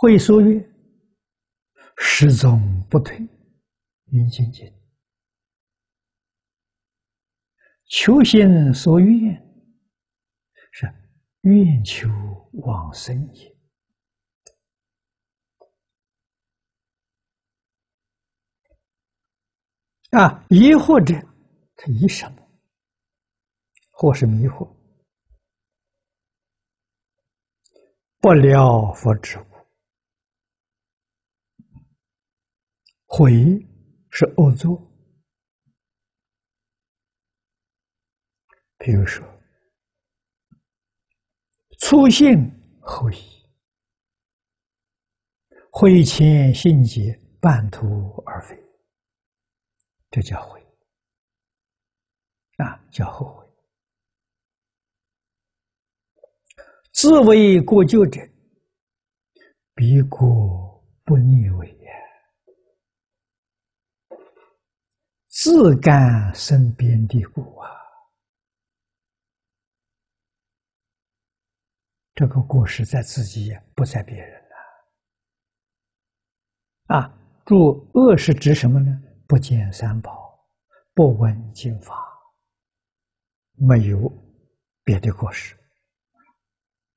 会所曰：“始终不退，云清净。求心所愿，是愿求往生也。”啊，疑惑者，他疑什么？或是迷惑，不了佛之悔是恶作，比如说初信后悔，悔前信解，半途而废。这叫悔啊，叫后悔。自为过旧者，必过不逆为自甘身边的故啊，这个故事在自己，不在别人呐。啊，做恶是指什么呢？不见三宝，不闻经法，没有别的过失。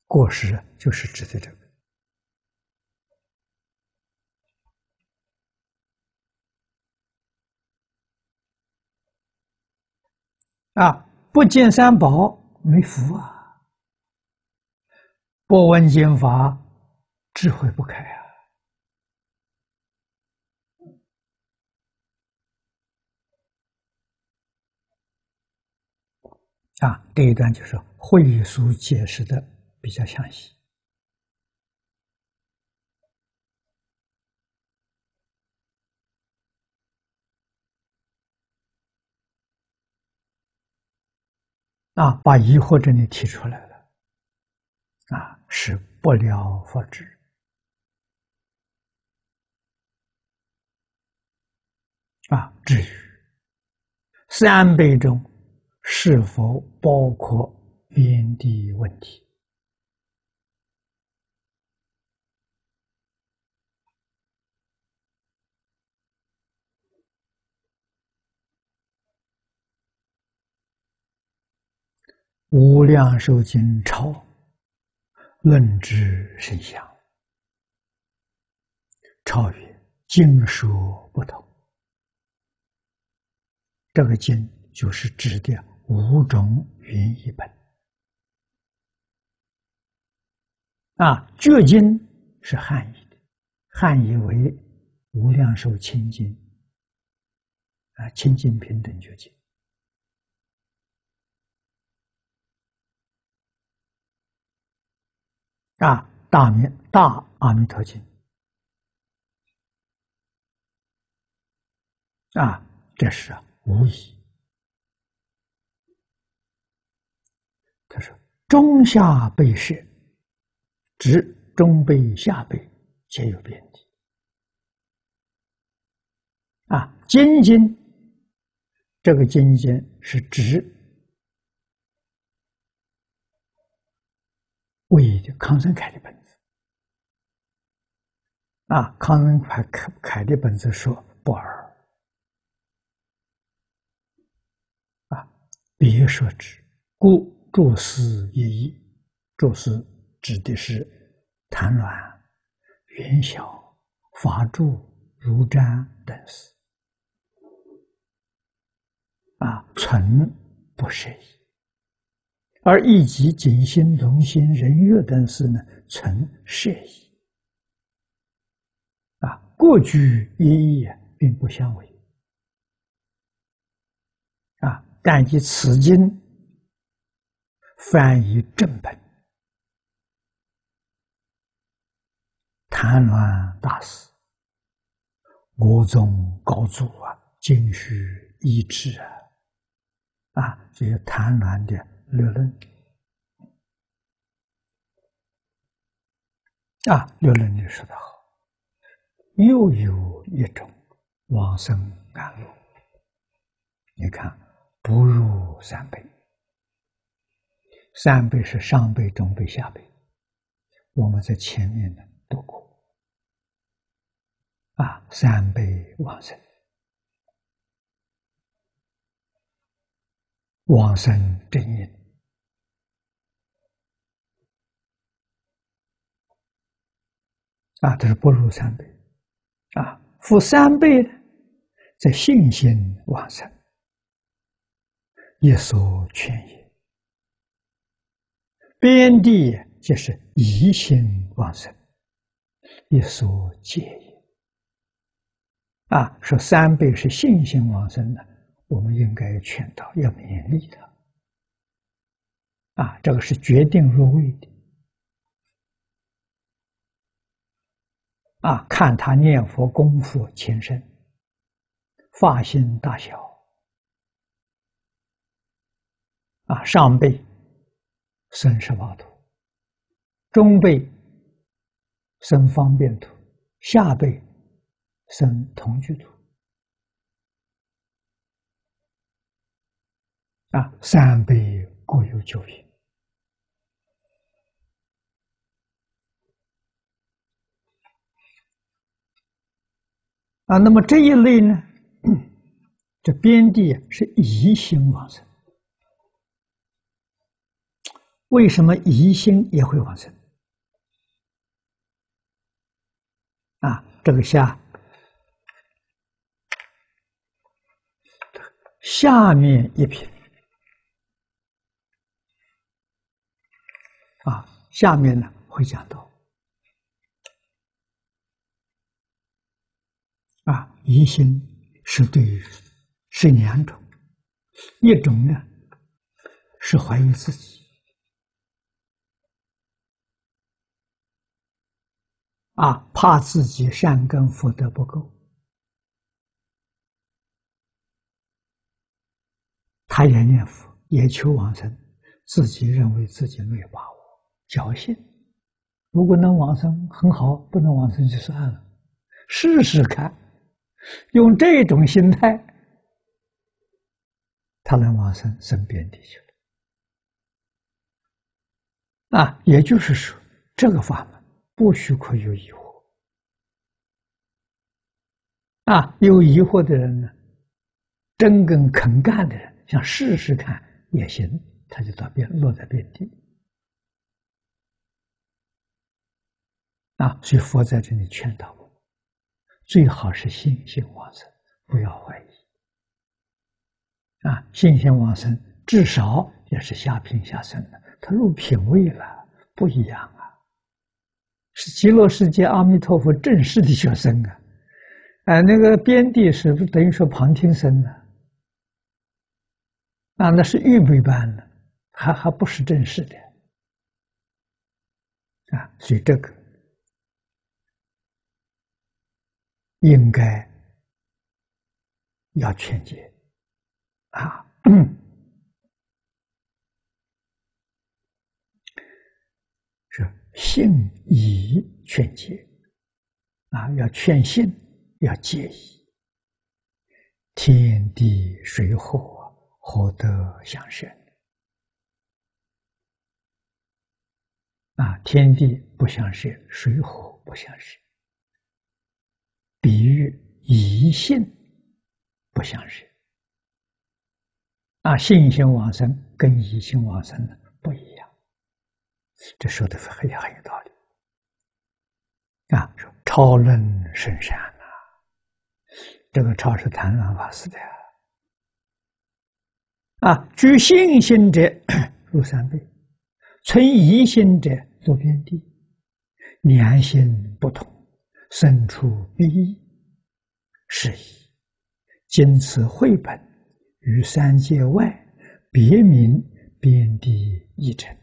过失就是指的这个啊，不见三宝没福啊，不闻经法智慧不开啊。啊，这一段就是会书解释的比较详细。啊，把疑惑这里提出来了。啊，是不了佛知。啊，至于三杯中。是否包括边地问题？无量寿经抄论之甚详，超越经书不同。这个经就是指的。五种云一本啊，绝经是汉译的，汉译为《无量寿清净》啊，《清净平等觉经》啊，大明大阿弥陀经啊，这是无疑。他说：“中下背是指中背、下背皆有变体。啊，金经这个金经是指为康生凯的本子。啊，康生凯凯凯的本子说不尔，啊，别说之，故。”诸思一义，诸思指的是谭卵、元晓、法住、如瞻等事啊，存不适宜；而一级景心、龙心、人月等事呢，存适宜啊，过去一义并不相违。啊，但以此经。翻译正本，谈鸾大师，我宗高祖啊，经须一致啊，啊，这是谭鸾的略论啊，略论你说的好，又有一种往生甘露，你看不入三倍。三辈是上辈、中辈、下辈，我们在前面呢读过。啊，三辈往生，往生正因。啊，这是不如三倍啊，负三倍呢，则信心往生，一所劝也；边地就是疑心往生，一所戒也。啊，说三倍是信心往生的，我们应该劝导，要勉励他。啊，这个是决定入位的。啊，看他念佛功夫前身，发心大小。啊，上辈生十八图，中辈生方便图，下辈。生同居土啊，三辈各有九品啊。那么这一类呢，这边地是疑心往生。为什么疑心也会往生？啊，这个下。下面一品啊，下面呢会讲到啊，疑心是对于是两种，一种呢是怀疑自己啊，怕自己善根福德不够。他也念佛，也求往生，自己认为自己没有把握，侥幸。如果能往生很好，不能往生就算了，试试看。用这种心态，他能往生生边地去了。啊，也就是说，这个法门不许可有疑惑。啊，有疑惑的人呢，真跟肯干的人。想试试看也行，他就到边落在边地啊。所以佛在这里劝导，最好是信心往生，不要怀疑啊。信心往生至少也是下品下生的，他入品位了，不一样啊。是极乐世界阿弥陀佛正式的学生啊，哎，那个边地是不等于说旁听生呢。啊，那是预备班的，还还不是正式的啊，所以这个应该要劝解啊，是信以劝解啊，要劝信，要戒疑，天地水火。何得相生？啊，天地不相生，水火不相生。比喻一性不相识。啊，信心往生跟一性往生的不一样。这说的很很有道理。啊，说超论圣善呐，这个超是谭鸾法师的。啊，具信心者入三辈，存疑心者入边地。良心不同，生出必异，是以今此绘本于三界外别名遍地一尘。